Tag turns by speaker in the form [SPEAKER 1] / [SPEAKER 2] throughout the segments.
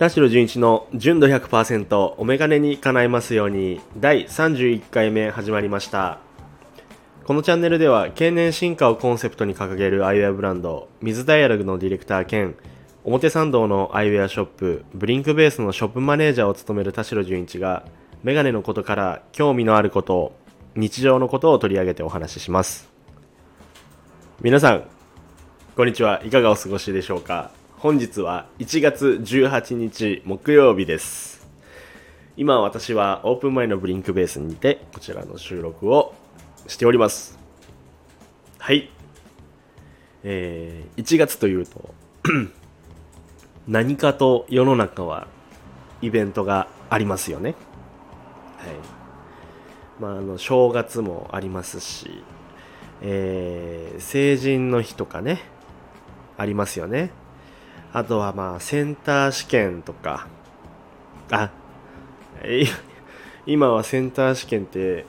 [SPEAKER 1] 田代純一の純度100%お眼鏡に叶えますように第31回目始まりました。このチャンネルでは経年進化をコンセプトに掲げるアイウェアブランド水ダイアログのディレクター兼表参道のアイウェアショップブリンクベースのショップマネージャーを務める田代純一がメガネのことから興味のあること日常のことを取り上げてお話しします。皆さんこんにちは。いかがお過ごしでしょうか？本日は1月18日木曜日です。今私はオープン前のブリンクベースにてこちらの収録をしております。はい。えー、1月というと何かと世の中はイベントがありますよね。はい。まああの正月もありますしえー、成人の日とかねありますよね。あとはまあセンター試験とか。あ今はセンター試験って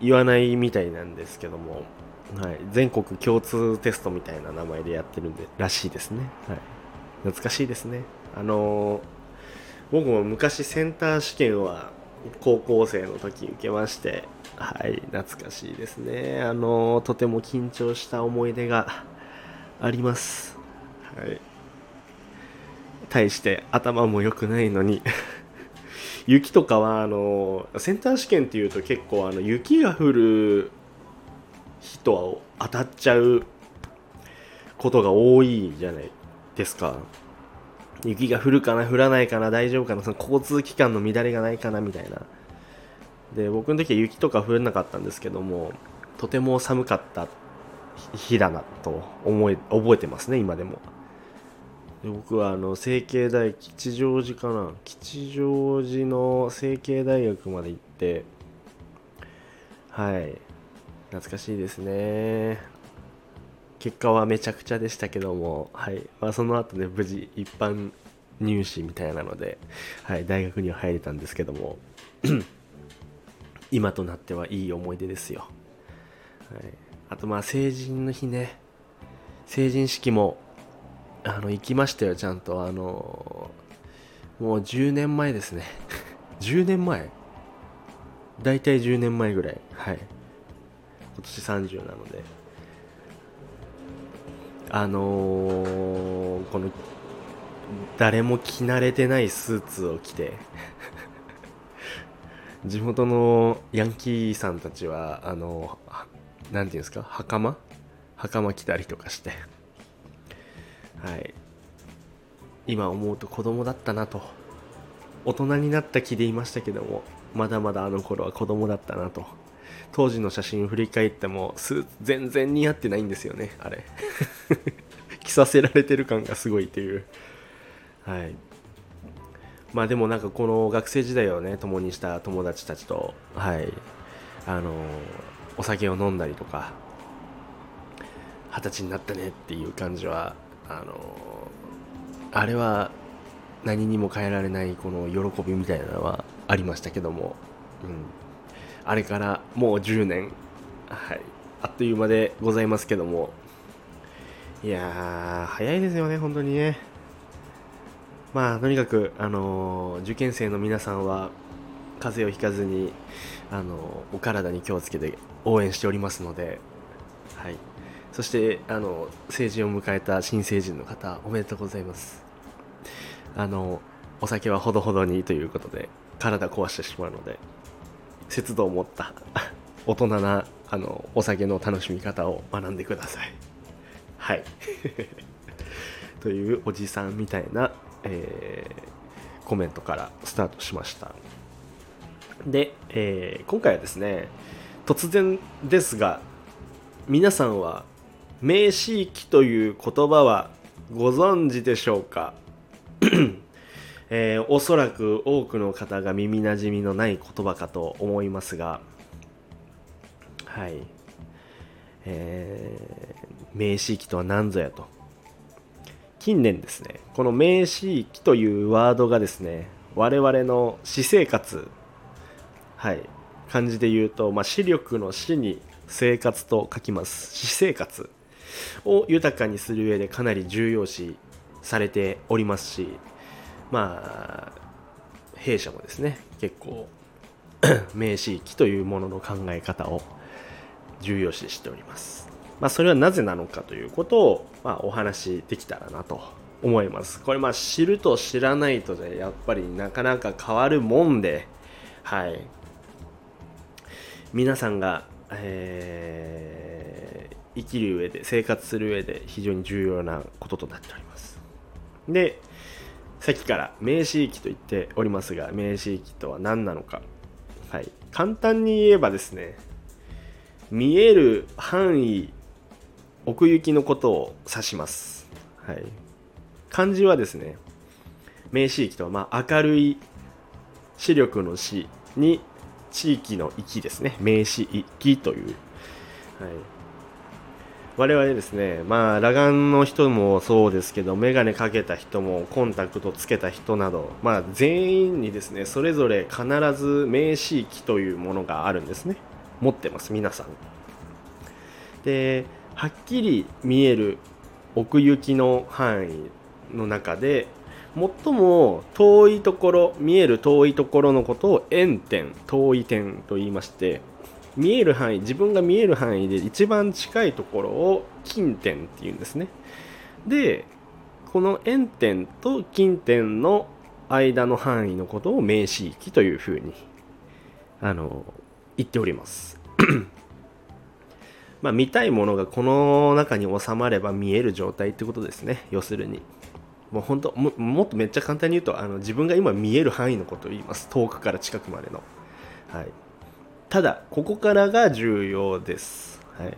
[SPEAKER 1] 言わないみたいなんですけども、はい、全国共通テストみたいな名前でやってるんでらしいですね、はい、懐かしいですね。あのー、僕も昔センター試験は高校生の時受けましてはい。懐かしいですね。あのー、とても緊張した思い出があります。はい。対して頭も良くないのに。雪とかはあのセンター試験っていうと結構あの雪が降る人は当たっちゃうことが多いじゃないですか。雪が降るかな降らないかな大丈夫かなその交通機関の乱れがないかなみたいな。で僕の時は雪とか降らなかったんですけどもとても寒かった日だなと思い覚えてますね今でも。で僕はあの成蹊大吉祥寺かな？吉祥寺の成蹊大学まで行ってはい。懐かしいですね。結果はめちゃくちゃでしたけども、はい。まあ、その後ね無事一般入試みたいなので、はい、大学には入れたんですけども 今となってはいい思い出ですよ、はい、あとまあ成人の日ね。成人式もあの行きましたよちゃんと。あのもう10年前ですね。10年前？大体10年前ぐらい。はい。今年30なので。あのー、この誰も着慣れてないスーツを着て。地元のヤンキーさんたちはあの何て言うんですか？袴？袴着たりとかして。はい。今思うと子供だったなと。大人になった気でいましたけどもまだまだあの頃は子供だったなと。当時の写真を振り返っても全然似合ってないんですよねあれ。着させられてる感がすごいっていう。はい。まあでもなんかこの学生時代をね共にした友達たちとはい。あのお酒を飲んだりとか二十歳になったねっていう感じはあのあれは何にも変えられないこの喜びみたいなのはありましたけども、うん、あれからもう10年、はい、あっという間でございますけども。いやー早いですよね本当にね。まあとにかく、あの、受験生の皆さんは風邪をひかずに、あの、お体に気をつけて応援しておりますので、そしてあの成人を迎えた新成人の方おめでとうございます。あのお酒はほどほどにということで体壊してしまうので節度を持った大人なあのお酒の楽しみ方を学んでください。はい。というおじさんみたいな、えー、コメントからスタートしました。で、えー、今回はですね突然ですが皆さんは名詞域という言葉はご存知でしょうか、えー、おそらく多くの方が耳なじみのない言葉かと思いますがはい。えー、名詞域とは何ぞやと。近年ですねこの名詞域というワードがですね我々の私生活はい漢字で言うと、まあ、視力の死に生活と書きます。私生活。を豊かにする上でかなり重要視されておりますしまあ弊社もですね結構 名詞域というものの考え方を重要視しております。まあ、それはなぜなのかということを、まあ、お話しできたらなと思います。これまあ知ると知らないとでやっぱりなかなか変わるもんで、はい。皆さんが、えー、生きる上で、生活する上で非常に重要なこととなっております。で、さっきから名詞域と言っておりますが、名詞域とは何なのか。はい。簡単に言えばですね、見える範囲、奥行きのことを指します。はい。漢字はですね、名詞域とは、まあ、明るい視力の視に地域の域ですね。名詞域という。はい。我々ですね、まあ、裸眼の人もそうですけど、眼鏡かけた人も、コンタクトつけた人など、まあ、全員にですね、それぞれ必ず名詞域というものがあるんですね。持ってます、皆さん。で、はっきり見える奥行きの範囲の中で最も遠いところ見える遠いところのことを円点遠い点と言いまして見える範囲自分が見える範囲で一番近いところを近点っていうんですね。でこの円点と近点の間の範囲のことを名詞域というふうにあの言っております。まあ見たいものがこの中に収まれば見える状態ってことですね。要するに。もう本当ももっとめっちゃ簡単に言うとあの自分が今見える範囲のことを言います。遠くから近くまでの、はい、ただここからが重要です、はい、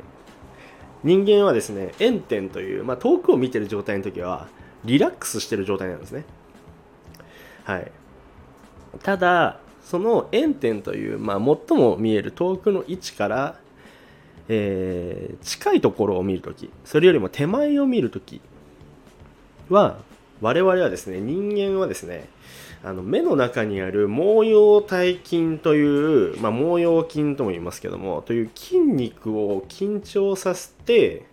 [SPEAKER 1] 人間はですね円点という、まあ、遠くを見てる状態の時はリラックスしてる状態なんですね。はい。ただその円点という、まあ、最も見える遠くの位置から、えー、近いところを見るときそれよりも手前を見るときは我々はですね人間はですねあの目の中にある毛様体筋という、まあ、毛様筋とも言いますけどもという筋肉を緊張させて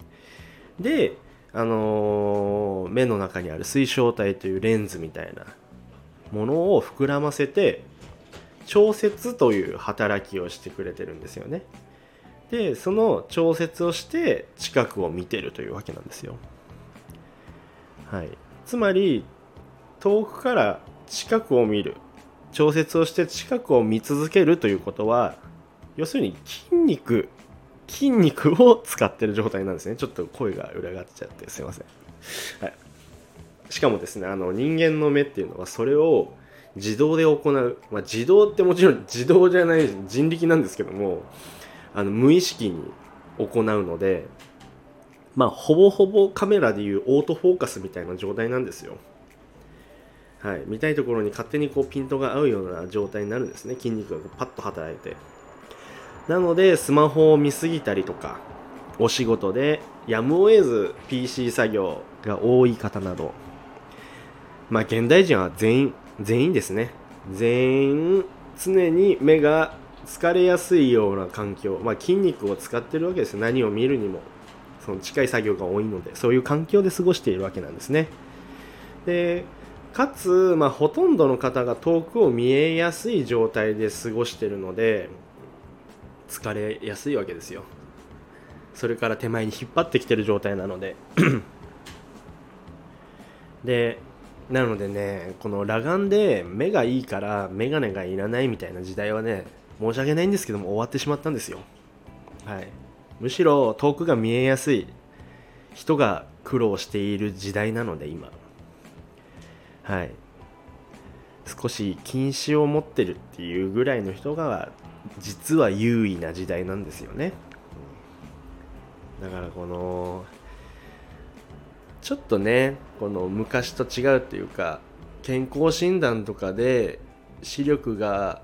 [SPEAKER 1] で、あのー、目の中にある水晶体というレンズみたいなものを膨らませて調節という働きをしてくれてるんですよね。でその調節をして近くを見てるというわけなんですよ。はい、つまり遠くから近くを見る。調節をして近くを見続けるということは要するに筋肉筋肉を使ってる状態なんですね。ちょっと声が裏返っちゃってすいません、はい、しかもですねあの人間の目っていうのはそれを自動で行う、まあ、自動ってもちろん自動じゃない人力なんですけどもあの無意識に行うのでまあ、ほぼほぼカメラでいうオートフォーカスみたいな状態なんですよ。はい、見たいところに勝手にこうピントが合うような状態になるんですね。筋肉がこうパッと働いて。なのでスマホを見すぎたりとかお仕事でやむを得ず PC 作業が多い方など。まあ現代人は全員全員ですね。全員常に目が疲れやすいような環境、まあ、筋肉を使ってるわけです。何を見るにもその近い作業が多いのでそういう環境で過ごしているわけなんですね。でかつ、まあ、ほとんどの方が遠くを見えやすい状態で過ごしているので疲れやすいわけですよ。それから手前に引っ張ってきてる状態なので。でなのでねこの裸眼で目がいいから眼鏡がいらないみたいな時代はね申し訳ないんですけども終わってしまったんですよ。はい。むしろ遠くが見えやすい人が苦労している時代なので今。はい。少し禁止を持ってるっていうぐらいの人が実は優位な時代なんですよね。だからこのちょっとねこの昔と違うっていうか健康診断とかで視力が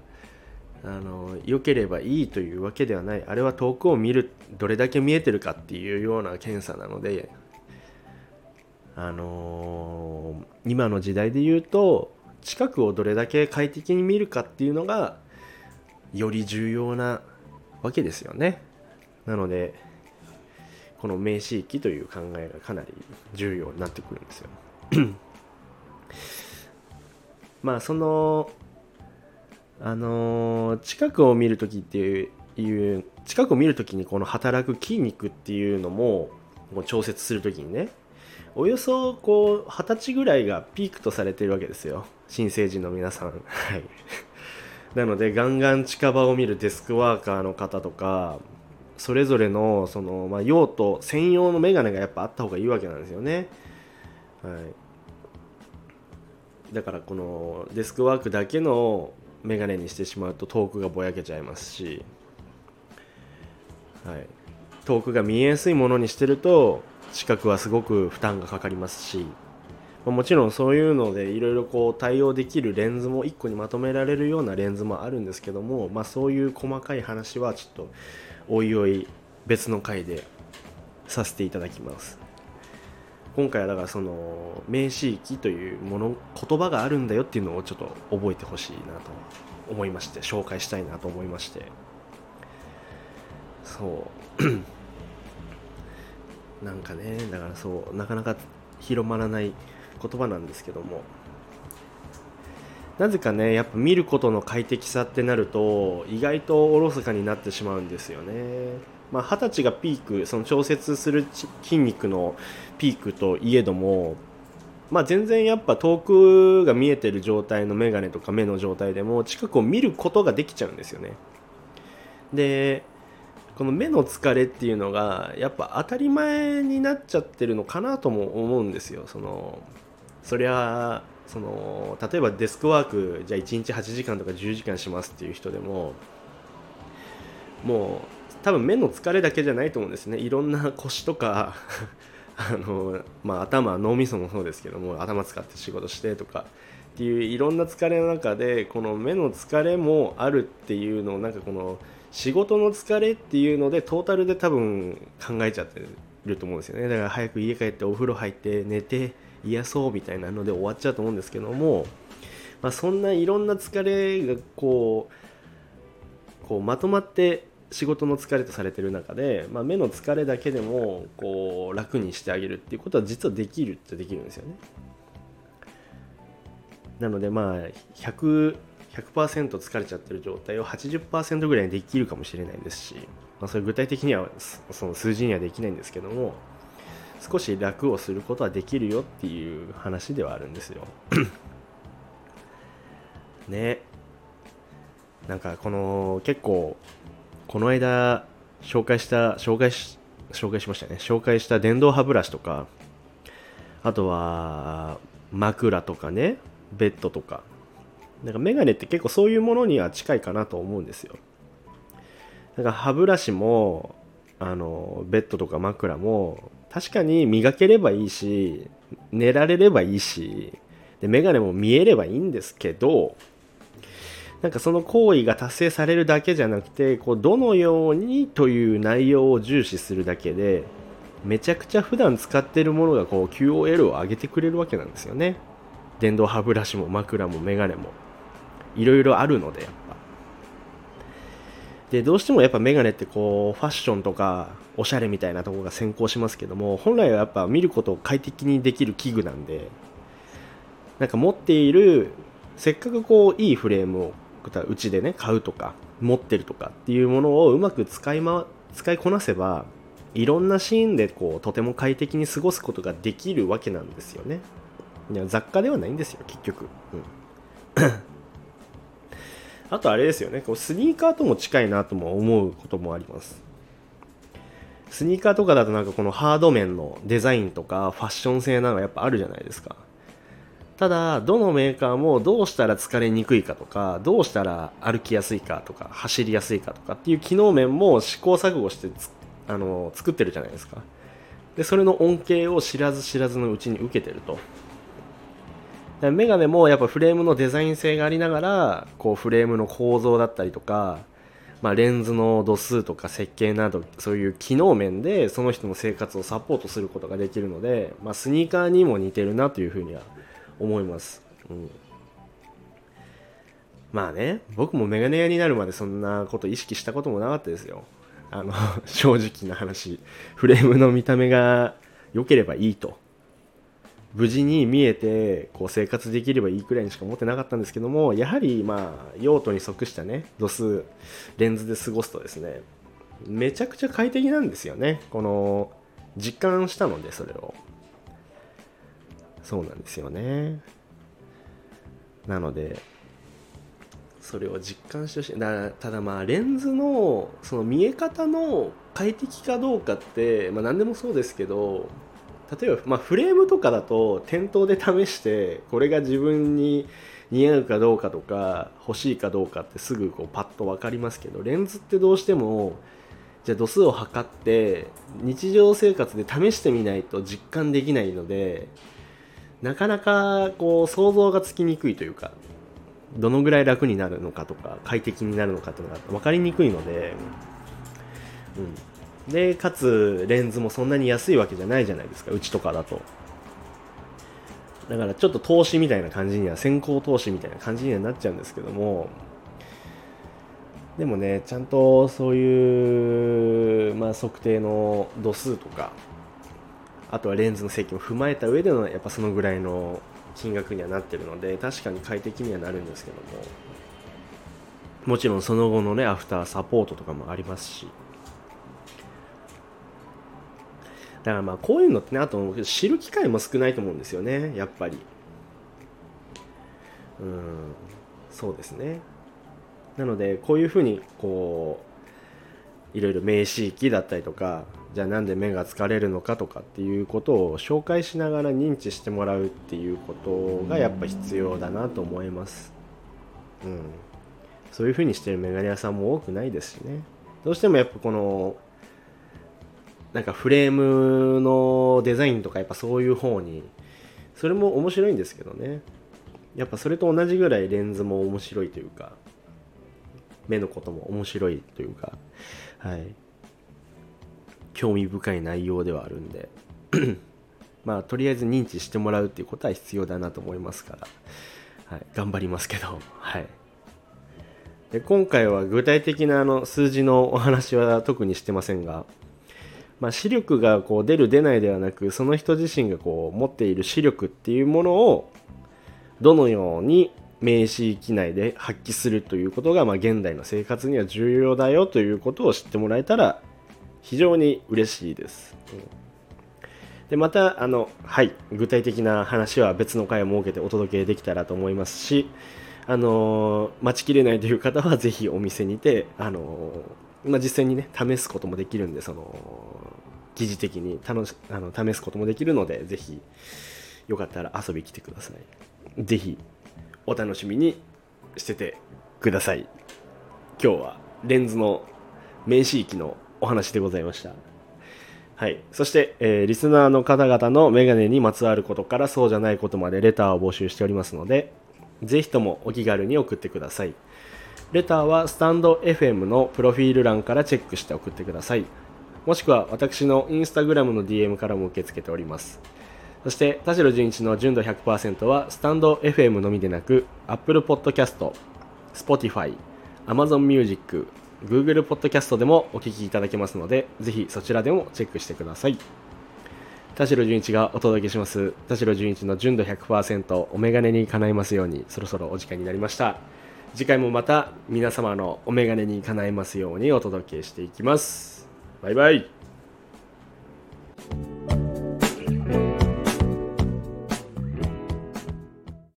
[SPEAKER 1] あの良ければいいというわけではない。あれは遠くを見るどれだけ見えてるかっていうような検査なのであのー、今の時代で言うと近くをどれだけ快適に見るかっていうのがより重要なわけですよね。なのでこの名詞域という考えがかなり重要になってくるんですよ。まあそのあのー近くを見るときっていういう近くを見るときにこの働く筋肉っていうのも調節するときにねおよそこう二十歳ぐらいがピークとされてるわけですよ。新成人の皆さん。はい。なのでガンガン近場を見るデスクワーカーの方とかそれぞれのその、まあ、用途専用のメガネがやっぱあった方がいいわけなんですよね。はい。だからこのデスクワークだけのメガネにしてしまうと遠くがぼやけちゃいますし。はい、遠くが見えやすいものにしてると視覚はすごく負担がかかりますし、まもちろんそういうのでいろいろこう対応できるレンズも1個にまとめられるようなレンズもあるんですけども、まあ、そういう細かい話はちょっとおいおい別の回でさせていただきます。今回はだからその名詞域というもの言葉があるんだよっていうのをちょっと覚えてほしいなと思いまして紹介したいなと思いまして。そう。なんかねだからそうなかなか広まらない言葉なんですけども。なぜかねやっぱ見ることの快適さってなると意外とおろそかになってしまうんですよね。まあ二十歳がピークその調節する筋肉のピークといえどもまあ全然やっぱ遠くが見えてる状態の眼鏡とか目の状態でも近くを見ることができちゃうんですよね。でこの目の疲れっていうのがやっぱ当たり前になっちゃってるのかなとも思うんですよ。そのそりゃその例えばデスクワークじゃあ1日8時間とか10時間しますっていう人でももう多分目の疲れだけじゃないと思うんですね。いろんな腰とか あの、まあ、頭脳みそもそうですけども頭使って仕事してとかっていういろんな疲れの中でこの目の疲れもあるっていうのをなんかこの仕事の疲れっていうのでトータルで多分考えちゃってると思うんですよね。だから早く家帰ってお風呂入って寝て癒そうみたいなので終わっちゃうと思うんですけども、まあ、そんないろんな疲れがこうこうまとまって仕事の疲れとされてる中で、まあ、目の疲れだけでもこう楽にしてあげるっていうことは実はできるってできるんですよね。なのでまあ100 100%疲れちゃってる状態を80%ぐらいにできるかもしれないですし、まあ、それ具体的にはその数字にはできないんですけども少し楽をすることはできるよっていう話ではあるんですよ。ね。なんかこの結構この間紹介した紹介し紹介しましたね。紹介した電動歯ブラシとかあとは枕とかね。ベッドとか。なんかメガネって結構そういうものには近いかなと思うんですよ。だから歯ブラシもあのベッドとか枕も確かに磨ければいいし寝られればいいしでメガネも見えればいいんですけどなんかその行為が達成されるだけじゃなくてこうどのようにという内容を重視するだけでめちゃくちゃ普段使ってるものがこう QOL を上げてくれるわけなんですよね電動歯ブラシも枕もメガネもいろいろあるのでやっぱ。でどうしてもやっぱメガネってこうファッションとかおしゃれみたいなとこが先行しますけども本来はやっぱ見ることを快適にできる器具なんでなんか持っているせっかくこういいフレームをうちでね買うとか持ってるとかっていうものをうまく使い,、ま、使いこなせばいろんなシーンでこうとても快適に過ごすことができるわけなんですよね。いや雑貨ではないんですよ結局、うん。あとあれですよね、こうスニーカーとも近いなとも思うこともあります。スニーカーとかだとなんかこのハード面のデザインとかファッション性なのがやっぱあるじゃないですか。ただ、どのメーカーもどうしたら疲れにくいかとか、どうしたら歩きやすいかとか、走りやすいかとかっていう機能面も試行錯誤してあの作ってるじゃないですか。で、それの恩恵を知らず知らずのうちに受けてると。メガネもやっぱフレームのデザイン性がありながらこうフレームの構造だったりとか、まあ、レンズの度数とか設計などそういう機能面でその人の生活をサポートすることができるので、まあ、スニーカーにも似てるなというふうには思います、うん、まあね僕もメガネ屋になるまでそんなこと意識したこともなかったですよ。あの正直な話。フレームの見た目が良ければいいと。無事に見えてこう生活できればいいくらいにしか思ってなかったんですけどもやはりまあ用途に即したね度数レンズで過ごすとですねめちゃくちゃ快適なんですよね。この実感したのでそれを。そうなんですよね。なのでそれを実感してほしい。だただまあレンズのその見え方の快適かどうかって、まあ、何でもそうですけど例えば、まあ、フレームとかだと店頭で試してこれが自分に似合うかどうかとか欲しいかどうかってすぐこうパッと分かりますけどレンズってどうしてもじゃあ度数を測って日常生活で試してみないと実感できないのでなかなかこう想像がつきにくいというかどのぐらい楽になるのかとか快適になるのかっていうのが分かりにくいので、うん、でかつレンズもそんなに安いわけじゃないじゃないですかうちとかだと。だからちょっと投資みたいな感じには先行投資みたいな感じにはなっちゃうんですけども。でもねちゃんとそういう、まあ、測定の度数とかあとはレンズの設計も踏まえた上でのやっぱそのぐらいの金額にはなってるので確かに快適にはなるんですけども。もちろんその後のねアフターサポートとかもありますし。だからまあこういうのってねあと知る機会も少ないと思うんですよねやっぱりうんそうですねなのでこういうふうにこういろいろ名刺域だったりとかじゃあなんで目が疲れるのかとかっていうことを紹介しながら認知してもらうっていうことがやっぱ必要だなと思います。うん。そういうふうにしてるメガネ屋さんも多くないですしね。どうしてもやっぱこのなんかフレームのデザインとかやっぱそういう方にそれも面白いんですけどね。やっぱそれと同じぐらいレンズも面白いというか目のことも面白いというかはい。興味深い内容ではあるんで。まあとりあえず認知してもらうっていうことは必要だなと思いますから、はい、頑張りますけど、はい、で今回は具体的なあの数字のお話は特にしてませんが、まあ、視力がこう出る出ないではなくその人自身がこう持っている視力っていうものをどのように名刺域内で発揮するということが、まあ、現代の生活には重要だよということを知ってもらえたら非常に嬉しいです。でまたあの、はい、具体的な話は別の回を設けてお届けできたらと思いますし、あの待ちきれないという方はぜひお店にて、あのまあ、実際にね試すこともできるんでその疑似的に楽しあの試すこともできるのでぜひよかったら遊び来てください。ぜひお楽しみにしててください。今日はレンズの名刺域のお話でございました。はい。そして、えー、リスナーの方々のメガネにまつわることからそうじゃないことまでレターを募集しておりますので、ぜひともお気軽に送ってください。レターはスタンド FM のプロフィール欄からチェックして送ってください。もしくは私のインスタグラムの DM からも受け付けております。そして、田代純一の純度100%はスタンド FM のみでなく、Apple Podcast、Spotify、Amazon Music、Google Podcast でもお聞きいただけますので、ぜひそちらでもチェックしてください。田代純一がお届けします。田代純一の純度100%お眼鏡に叶いますように、そろそろお時間になりました。次回もまた皆様のお眼鏡に叶いますようにお届けしていきます。バイバイ。